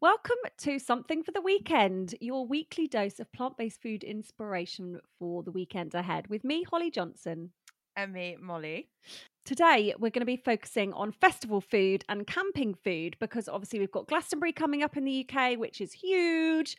Welcome to Something for the Weekend, your weekly dose of plant based food inspiration for the weekend ahead with me, Holly Johnson. And me, Molly. Today, we're going to be focusing on festival food and camping food because obviously we've got Glastonbury coming up in the UK, which is huge.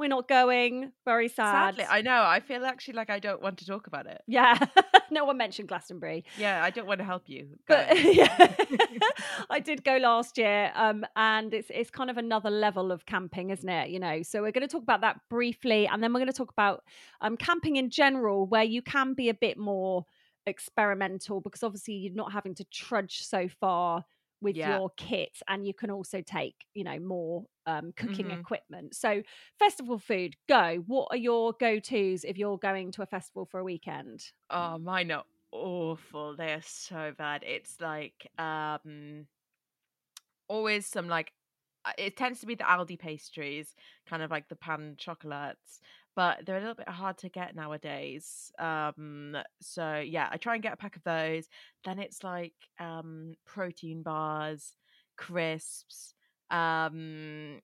We're not going. Very sad. Sadly, I know. I feel actually like I don't want to talk about it. yeah, no one mentioned Glastonbury. Yeah, I don't want to help you. but yeah, I did go last year, um, and it's it's kind of another level of camping, isn't it? You know, so we're going to talk about that briefly, and then we're going to talk about um, camping in general, where you can be a bit more experimental because obviously you're not having to trudge so far with Yeah. your kit, and you can also take you know more um, cooking Mhm. equipment. So festival food, go. What are your go tos if you're going to a festival for a weekend? oh, mine are awful. They are so bad. It's like um always some like it tends to be the Aldi pastries, kind of like the pan chocolates, but they're a little bit hard to get nowadays. Um, so yeah, I try and get a pack of those. Then it's like um protein bars, crisps. Um,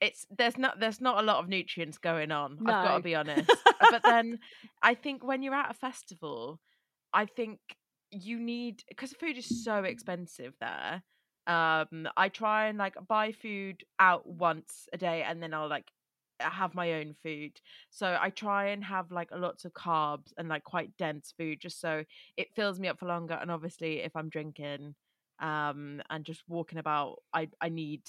it's there's not there's not a lot of nutrients going on. I've got to be honest. but then I think when you're at a festival, I think you need because food is so expensive there. Um, I try and like buy food out once a day, and then I'll like have my own food. So I try and have like lots of carbs and like quite dense food, just so it fills me up for longer. And obviously, if I'm drinking, um, and just walking about, I I need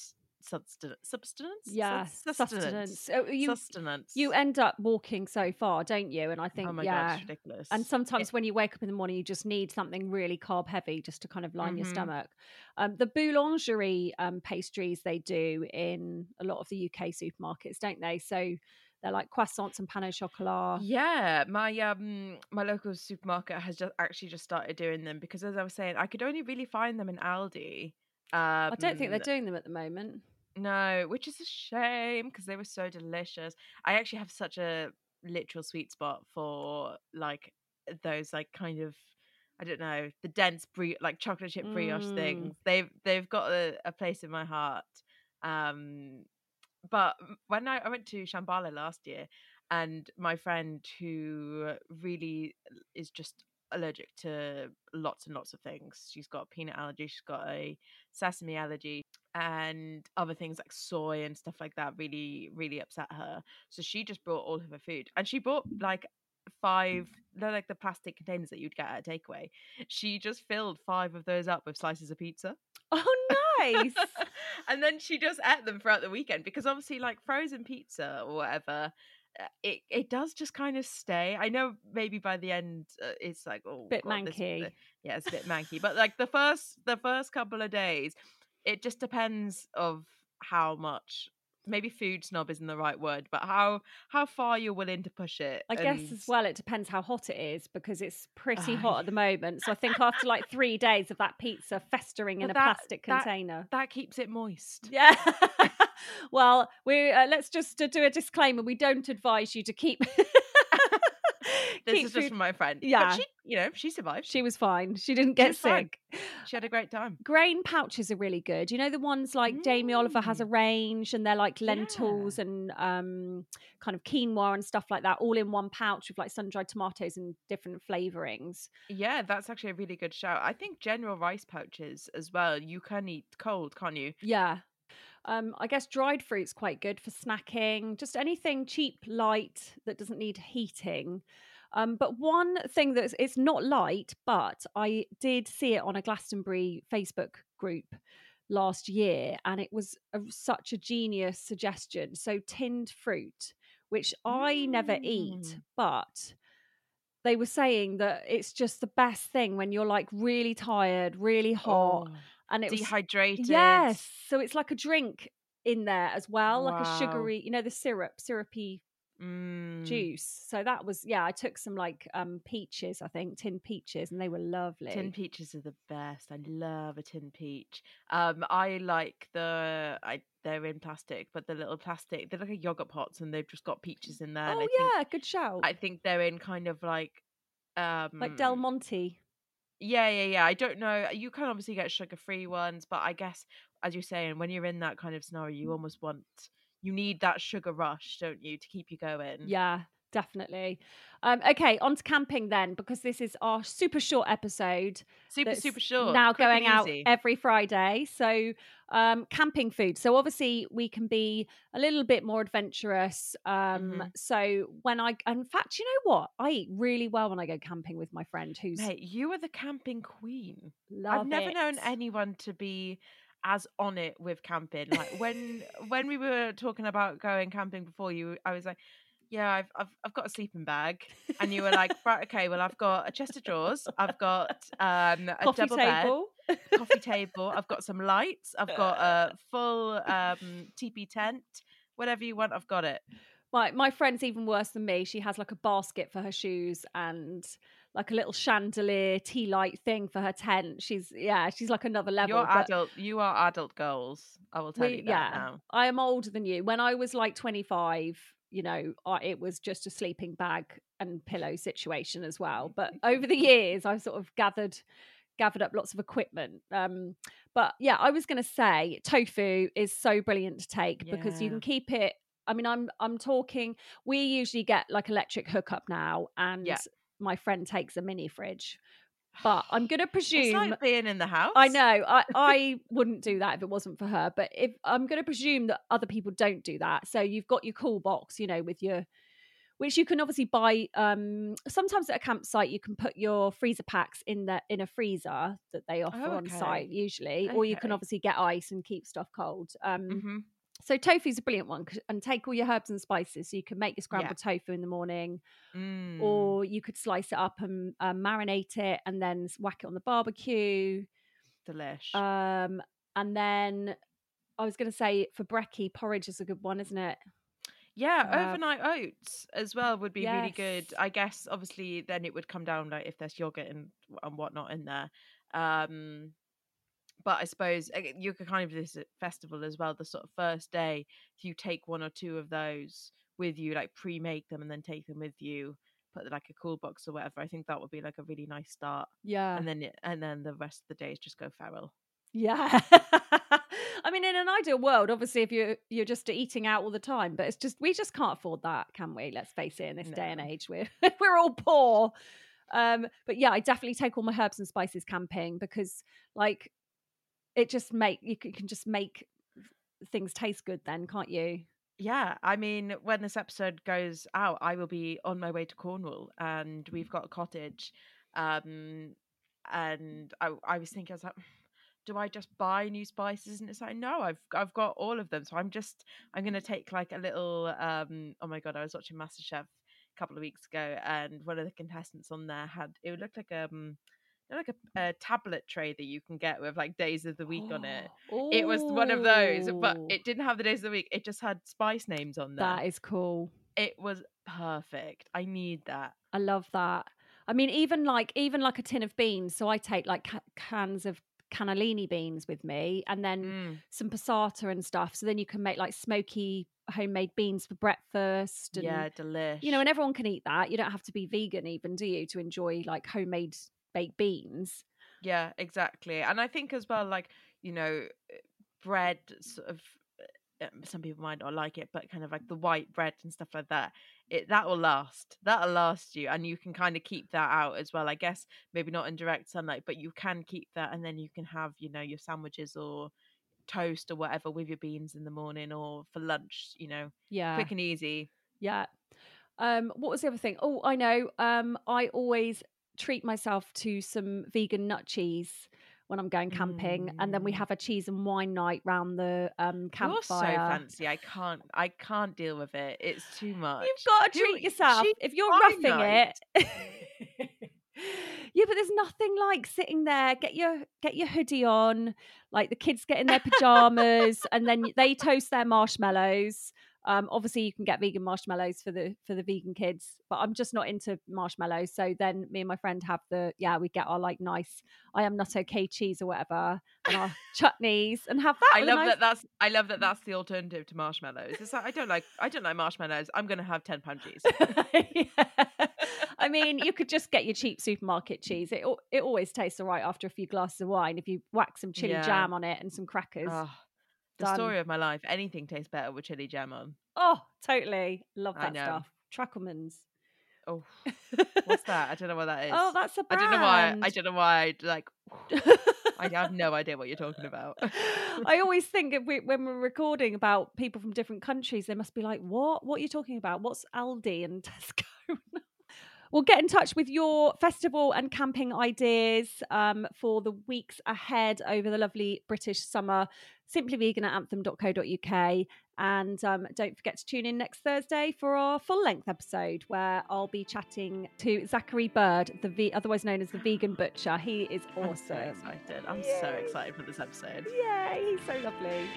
substance substance Yeah, Sus- sustenance. sustenance So you sustenance. you end up walking so far, don't you? And I think oh my yeah. god, ridiculous. and sometimes when you wake up in the morning, you just need something really carb heavy just to kind of line your Mhm. stomach. Um, the boulangerie um, pastries they do in a lot of the UK supermarkets, don't they? So they're like croissants and pain au chocolat. Yeah, my um my local supermarket has just actually just started doing them because as I was saying, I could only really find them in Aldi. Um, I don't think they're doing them at the moment. No, which is a shame because they were so delicious. I actually have such a literal sweet spot for like those like kind of I don't know the dense brie like chocolate chip brioche Mm. things. They've they've got a, a place in my heart. Um, but when I, I went to Shambala last year, and my friend who really is just allergic to lots and lots of things. She's got a peanut allergy, she's got a sesame allergy, and other things like soy and stuff like that really, really upset her. So she just brought all of her food, and she bought like five they're like the plastic containers that you'd get at a takeaway she just filled five of those up with slices of pizza Oh, nice. and then she just ate them throughout the weekend because obviously like frozen pizza or whatever uh, it it does just kind of stay i know maybe by the end uh, it's like oh Bit God, manky. uh, yeah it's a bit manky but like the first the first couple of days it just depends of how much maybe food snob isn't the right word but how how far you're willing to push it I guess as well, it depends how hot it is because it's pretty hot at the moment. So I think after like three days of that pizza festering in a that- plastic that- container. that keeps it moist Yeah. well, we uh, let's just uh, do a disclaimer. We don't advise you to keep. this keep is just from my friend Yeah. but she you know she survived She was fine. She didn't get fine. sick. she had a great time Grain pouches are really good. You know the ones like Jamie Oliver has a Mm. range, and they're like lentils and um, kind of quinoa and stuff like that, all in one pouch with like sun dried tomatoes and different flavorings. Yeah, that's actually a really good shout. I think general rice pouches as well. You can eat cold, can't you? Yeah. Um, I guess dried fruit's quite good for snacking, just anything cheap, light that doesn't need heating. Um, but one thing that's it's not light, but I did see it on a Glastonbury Facebook group last year, and it was a, such a genius suggestion. So tinned fruit, which I never eat, Mm. but they were saying that it's just the best thing when you're like really tired, really hot, Oh, and it was dehydrated. Yes. So it's like a drink in there as well, like a sugary, you know, the syrup, syrupy Mm. juice. So that was yeah, I took some like um peaches, I think, tin peaches, and they were lovely. Tin peaches are the best. I love a tin peach. Um, I like the I they're in plastic, but the little plastic they're like a yogurt pots, and they've just got peaches in there. and oh I think, yeah, good shout. I think they're in kind of like um like Del Monte. Yeah, yeah, yeah. I don't know. You can obviously get sugar free ones, but I guess as you're saying, when you're in that kind of scenario, you almost want you need that sugar rush, don't you, to keep you going? Yeah, definitely. Um, okay, on to camping then, because this is our super short episode. Super, super short. Now quick going out every Friday. So, um, camping food. So, obviously, we can be a little bit more adventurous. Um, Mhm. So, when I, in fact, you know what? I eat really well when I go camping with my friend who's. Mate, you are the camping queen. love I've never known anyone to be as on it with camping. Like when when we were talking about going camping before you, I was like, "Yeah, I've I've, I've got a sleeping bag," and you were like, "Right, okay, well, I've got a chest of drawers, I've got um, a Coffee double bed, table. coffee table, I've got some lights, I've got a full um, teepee tent, whatever you want, I've got it." My my friend's even worse than me. She has like a basket for her shoes and like a little chandelier tea light thing for her tent. She's yeah, she's like another level. You're adult. You are adult goals. I will tell we- you that yeah, now. I am older than you. When I was like 25, you know, I, it was just a sleeping bag and pillow situation as well. But over the years, I've sort of gathered gathered up lots of equipment. Um, but yeah, I was going to say tofu is so brilliant to take because you can keep it. I mean, I'm I'm talking. We usually get like electric hookup now, and Yeah. my friend takes a mini fridge. But I'm going to It's presume like being in the house. I know. I, I wouldn't do that if it wasn't for her. But if I'm going to presume that other people don't do that, so you've got your cool box, you know, with your, which you can obviously buy. Um, sometimes at a campsite, you can put your freezer packs in the in a freezer that they offer Oh, on site usually, or you can obviously get ice and keep stuff cold. Um, hmm so tofu's a brilliant one, and take all your herbs and spices. So you can make your scrambled tofu in the morning, Mm. or you could slice it up and um, marinate it, and then whack it on the barbecue. delish. Um, and then I was going to say for brekkie, porridge is a good one, isn't it? yeah, have- overnight oats as well would be really good. I guess obviously then it would come down like if there's yogurt and and whatnot in there. Um, but I suppose uh, you could kind of do this at festival as well. The sort of first day, if you take one or two of those with you, like pre-make them and then take them with you, put like a cool box or whatever. I think that would be like a really nice start. Yeah. And then it, and then the rest of the days just go feral. yeah. I mean, in an ideal world, obviously, if you're you're just eating out all the time, but it's just we just can't afford that, can we? Let's face it. In this day and age, we're we're all poor. Um, but yeah, I definitely take all my herbs and spices camping because, like, it just make you can, just make things taste good. Then, can't you? Yeah, I mean, when this episode goes out, I will be on my way to Cornwall, and we've got a cottage. Um, and I, I was thinking, I was like, do I just buy new spices? And it's like, no, I've, I've got all of them. So I'm just, I'm gonna take like a little. Um, oh my god, I was watching MasterChef a couple of weeks ago, and one of the contestants on there had it looked like um, like a, a tablet tray that you can get with like days of the week on it. It was one of those, but it didn't have the days of the week. It just had spice names on there. that is cool. It was perfect. I need that. I love that. I mean, even like even like a tin of beans. So I take like ca- cans of cannellini beans with me, and then Mm, some passata and stuff. So then you can make like smoky homemade beans for breakfast. And, yeah, delish. you know, and everyone can eat that. You don't have to be vegan, even, do you, to enjoy like homemade baked beans? yeah, exactly. And I think as well, like you know, uh, bread sort of. uh, Some people might not like it, but kind of like the white bread and stuff like that. It that will last. That'll last you, and you can kind of keep that out as well. I guess maybe not in direct sunlight, but you can keep that, and then you can have you know your sandwiches or toast or whatever with your beans in the morning or for lunch. You know, Yeah. quick and easy. Yeah. Um, what was the other thing? Oh, I know. Um, I always treat myself to some vegan nut cheese when I'm going camping, and then we Mm. have a cheese and wine night round the um, You're so campfire. fancy. I can't. I can't deal with it. It's too much. You've got to treat yourself. cheese If you're roughing night. it. yeah, but there's nothing like sitting there, get your get your hoodie on, like the kids get in their pajamas, and then they toast their marshmallows. Um, obviously, you can get vegan marshmallows for the for the vegan kids, but I'm just not into marshmallows. So then, me and my friend have the yeah, we get our like nice I am not okay cheese or whatever, and our chutneys, and have that. I love nice- that. That's. I love that. That's the alternative to marshmallows. It's like I don't like. I don't like marshmallows. I'm gonna have ten pound cheese. yeah. I mean, you could just get your cheap supermarket cheese. It it always tastes all right after a few glasses of wine if you whack some chili Yeah. jam on it and some crackers. Oh, the Done. story of my life. Anything tastes better with chili jam on. Oh, totally. Love that stuff. Tracklements. Oh, what's that? I don't know what that is. Oh, that's a brand. I don't know why. I don't know why. I like. I have no idea what you're talking about. I always think if we, when we're recording about people from different countries, they must be like, "What? What are you talking about? What's Aldi and Tesco?" Well, get in touch with your festival and camping ideas um, for the weeks ahead over the lovely British summer. Simply vegan at anthem.co.uk. And um, don't forget to tune in next Thursday for our full length episode where I'll be chatting to Zachary Bird, the ve- otherwise known as the vegan butcher. He is awesome. I'm so excited. I'm so excited for this episode. Yay, he's so lovely.